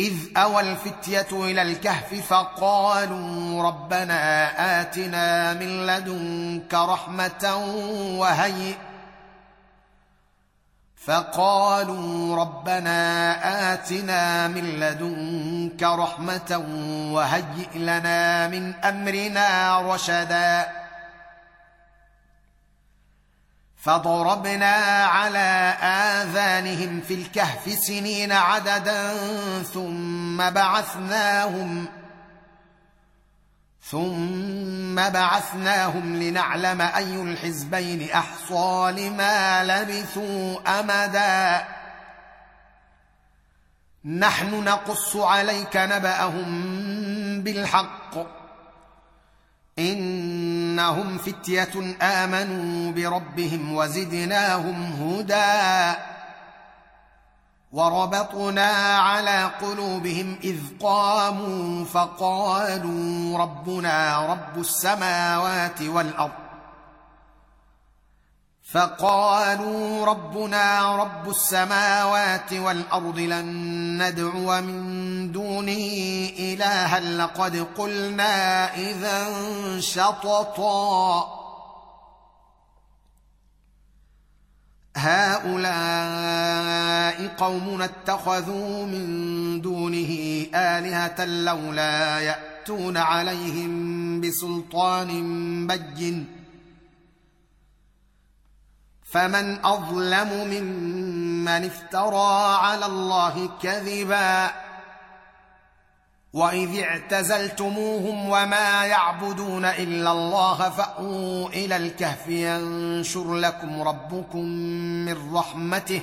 إذ أوى الفتية إلى الكهف فقالوا ربنا آتنا من لدنك رحمة وهيئ. فقالوا ربنا آتنا من لدنك رحمة وهيئ لنا من أمرنا رشدا. فضربنا على آذانهم في الكهف سنين عددا ثم بعثناهم ثم بعثناهم لنعلم أي الحزبين أحصى لما لبثوا أمدا. نحن نقص عليك نبأهم بالحق. إنهم فتية آمنوا بربهم وزدناهم هدى وربطنا على قلوبهم إذ قاموا فقالوا ربنا رب السماوات والأرض فقالوا ربنا رب السماوات والأرض لن ندعو من دونه إلها لقد قلنا إذا شططا. هؤلاء قوم اتخذوا من دونه آلهة لولا يأتون عليهم بسلطان بين فمن أظلم ممن افترى على الله كذبا وإذ اعتزلتموهم وما يعبدون إلا الله فأووا إلى الكهف ينشر لكم ربكم من رحمته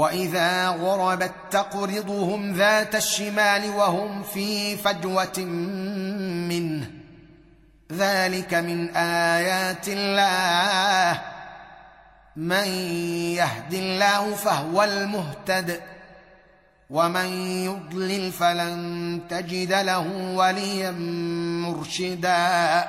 واذا غربت تقرضهم ذات الشمال وهم في فجوه منه ذلك من ايات الله من يهد الله فهو المهتد ومن يضلل فلن تجد له وليا مرشدا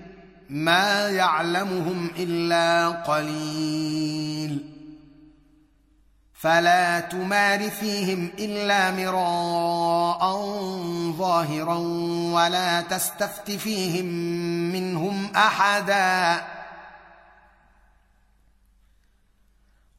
ما يعلمهم إلا قليل. فلا تمار فيهم إلا مراء ظاهرا ولا تستفت فيهم منهم أحدا.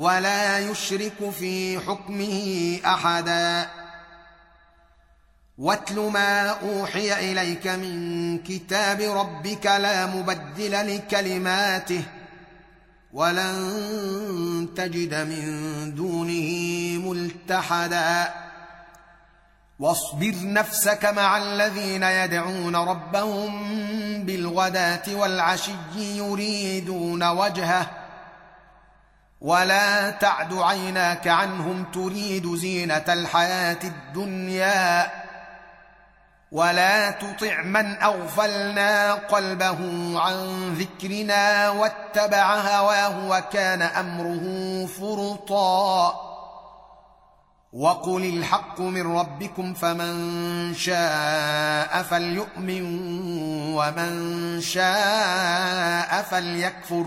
ولا يشرك في حكمه أحدا. واتل ما أوحي إليك من كتاب ربك لا مبدل لكلماته ولن تجد من دونه ملتحدا. واصبر نفسك مع الذين يدعون ربهم بالغداة والعشي يريدون وجهه ولا تعد عيناك عنهم تريد زينه الحياة الدنيا ولا تطع من اغفلنا قلبه عن ذكرنا واتبع هواه وكان امره فرطا وقل الحق من ربكم فمن شاء فليؤمن ومن شاء فليكفر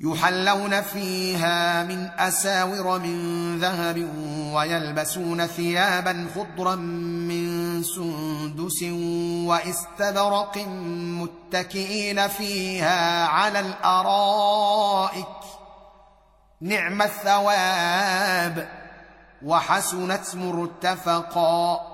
يحلون فيها من أساور من ذهب ويلبسون ثيابا خضرا من سندس واستبرق متكئين فيها على الأرائك. نعم الثواب. وحسنت مرتفقا.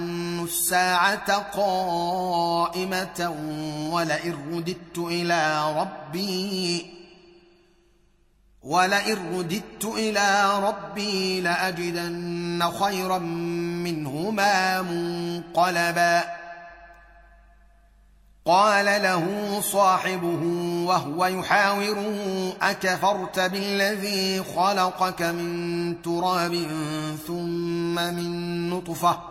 الساعة قائمة ولئن رددت إلى ربي ولئن رددت إلى ربي لأجدن خيرا منهما منقلبا. قال له صاحبه وهو يحاوره أكفرت بالذي خلقك من تراب ثم من نطفة؟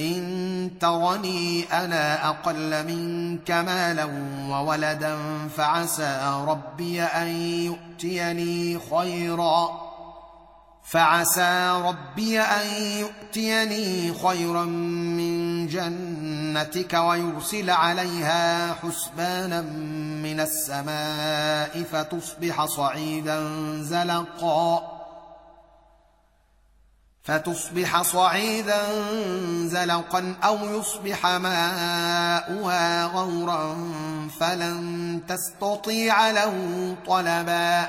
إن ترني أنا أقل منك مالا وولدا فعسى ربي أن يؤتيني خيرا. فعسى ربي أن يؤتيني خيرا من جنتك ويرسل عليها حسبانا من السماء فتصبح صعيدا زلقا. فتصبح صعيدا زلقا أو يصبح ماؤها غورا فلن تستطيع له طلبا.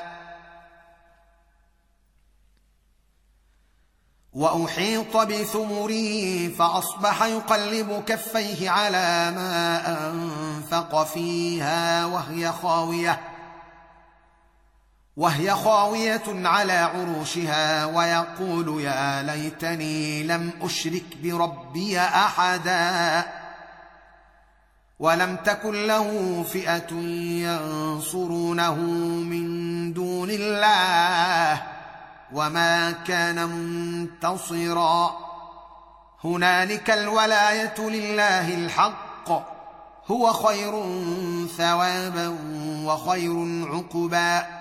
وأحيط بثمره فأصبح يقلب كفيه على ما أنفق فيها وهي خاوية. وهي خاوية على عروشها ويقول يا ليتني لم أشرك بربي أحدا ولم تكن له فئة ينصرونه من دون الله وما كان منتصرا. هنالك الولاية لله الحق هو خير ثوابا وخير عقبا.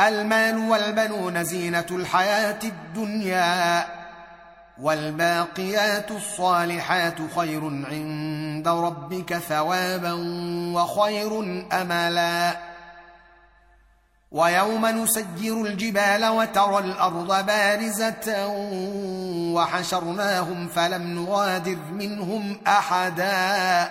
المال والبنون زينة الحياة الدنيا والباقيات الصالحات خير عند ربك ثوابا وخير أملا. ويوم نسجر الجبال وترى الأرض بارزة وحشرناهم فلم نغادر منهم أحدا.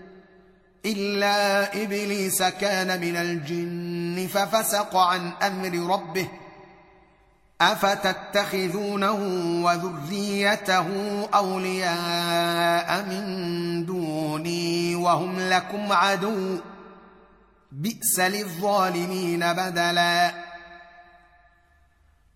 إلا إبليس كان من الجن ففسق عن أمر ربه أفتتخذونه وذريته أولياء من دوني وهم لكم عدو بئس للظالمين بدلا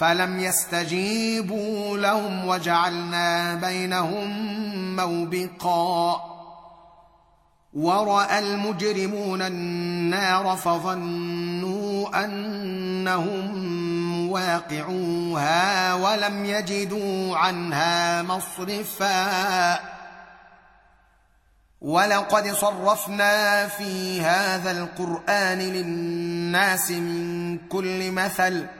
فلم يستجيبوا لهم وجعلنا بينهم موبقا وراى المجرمون النار فظنوا انهم واقعوها ولم يجدوا عنها مصرفا ولقد صرفنا في هذا القران للناس من كل مثل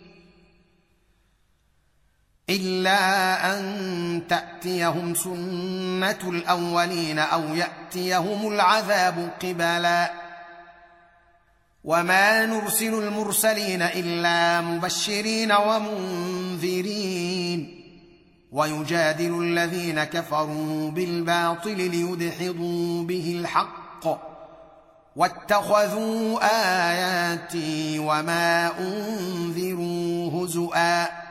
إلا أن تأتيهم سنة الأولين أو يأتيهم العذاب قبلا. وما نرسل المرسلين إلا مبشرين ومنذرين. ويجادل الذين كفروا بالباطل ليدحضوا به الحق. واتخذوا آياتي وما أنذروا هزؤا.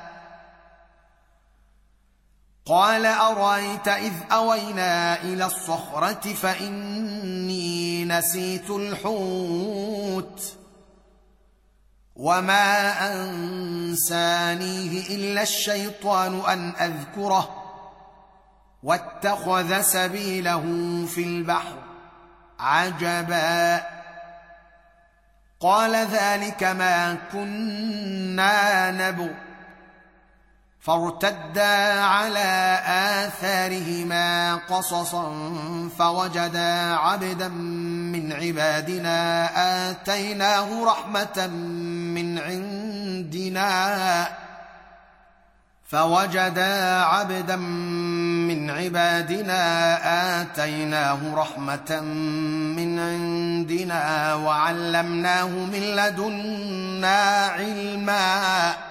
قال أرأيت إذ أوينا إلى الصخرة فإني نسيت الحوت وما أنسانيه إلا الشيطان أن أذكره واتخذ سبيله في البحر عجبا قال ذلك ما كنا نبغ فارتدا على آثارهما قصصا فوجدا عبدا من عبادنا آتيناه رحمة من عندنا فوجدا عبدا من عبادنا آتيناه رحمة من عندنا وعلمناه من لدنا علما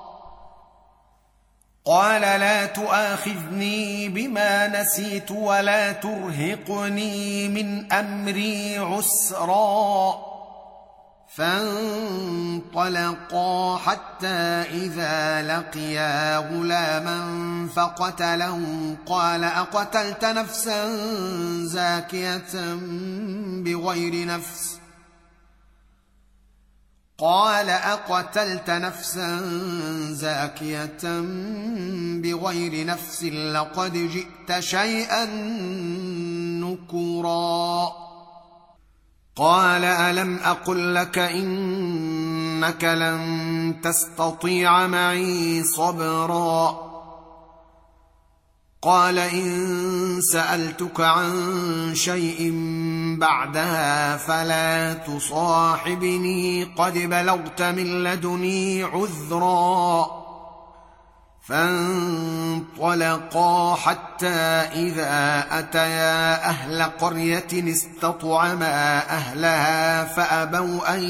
قال لا تؤاخذني بما نسيت ولا ترهقني من أمري عسرا. فانطلقا حتى إذا لقيا غلاما فقتله قال أقتلت نفسا زاكية بغير نفس؟ قال أقتلت نفسا زاكية بغير نفس لقد جئت شيئا نكرا قال ألم أقل لك إنك لن تستطيع معي صبرا. قال إن سألتك عن شيء بعدها فلا تصاحبني. قد بلغت من لدني عذرا فانطلقا حتى إذا أتيا أهل قرية استطعما أهلها فأبوا أن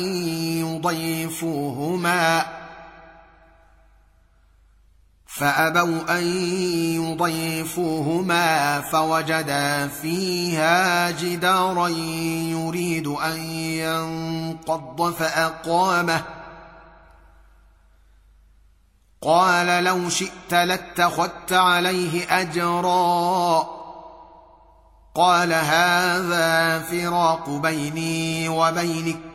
يضيفوهما. فأبوا أن يضيفوهما فوجدا فيها جدارا يريد أن ينقض فأقامه. قال لو شئت لاتخذت عليه أجرا. قال هذا فراق بيني وبينك.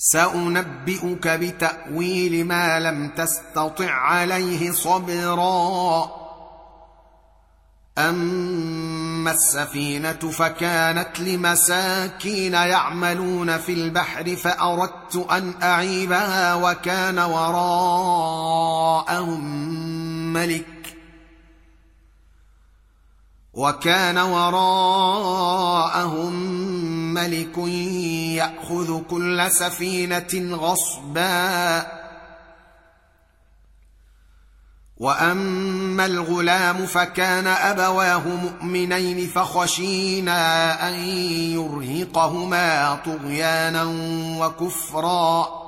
سأنبئك بتأويل ما لم تستطع عليه صبرا. أما السفينة فكانت لمساكين يعملون في البحر فأردت أن أعيبها وكان وراءهم ملك. وكان وراءهم ملك يأخذ كل سفينة غصبا. وأما الغلام فكان أبواه مؤمنين فخشينا أن يرهقهما طغيانا وكفرا.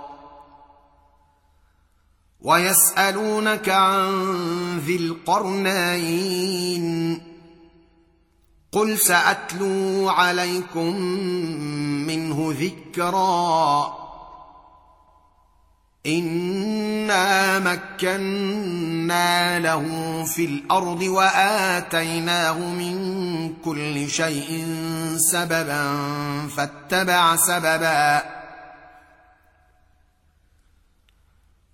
ويسألونك عن ذي القرنين قل سأتلو عليكم منه ذكرا إنا مكنا له في الأرض وآتيناه من كل شيء سببا فاتبع سببا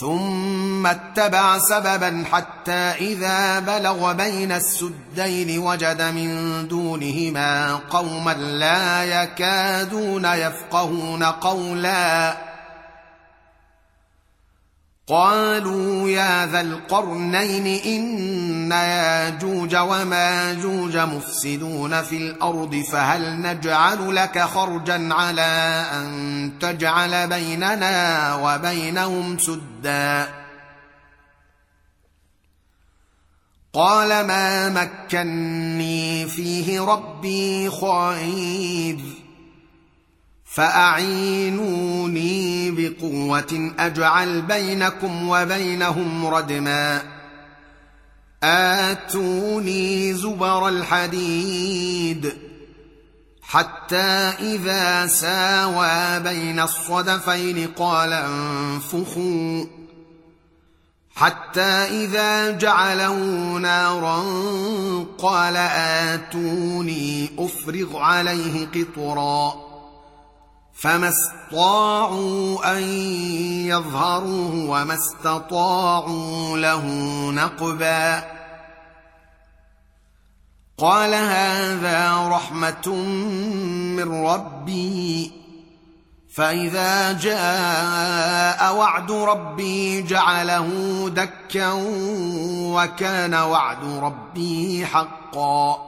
ثم اتبع سببا حتى إذا بلغ بين السدين وجد من دونهما قوما لا يكادون يفقهون قولا قالوا يا ذا القرنين إن ياجوج وماجوج مفسدون في الأرض فهل نجعل لك خرجا على أن تجعل بيننا وبينهم سدا؟ قال ما مكني فيه ربي خير. فأعينوني بقوة أجعل بينكم وبينهم ردما. آتوني زبر الحديد حتى إذا ساوى بين الصدفين قال انفخوا. حتى إذا جعله نارا قال آتوني أفرغ عليه قطرا. فما استطاعوا ان يظهروه وما استطاعوا له نقبا قال هذا رحمه من ربي فاذا جاء وعد ربي جعله دكا وكان وعد ربي حقا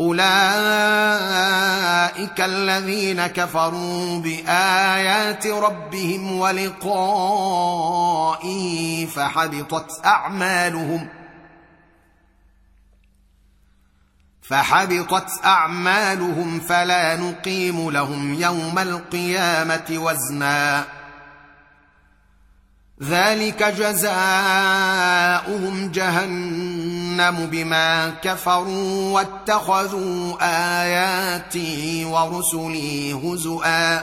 أولئك الذين كفروا بآيات ربهم ولقائه فحبطت أعمالهم فحبطت أعمالهم فلا نقيم لهم يوم القيامة وزنا ذلك جزاؤهم جهنم بما كفروا واتخذوا آياتي ورسلي هزؤا.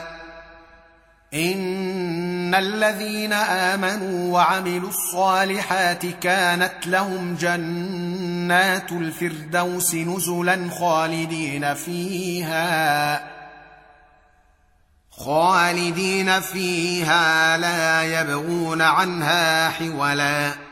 إن الذين آمنوا وعملوا الصالحات كانت لهم جنات الفردوس نزلا خالدين فيها خالدين فيها لا يبغون عنها حولا.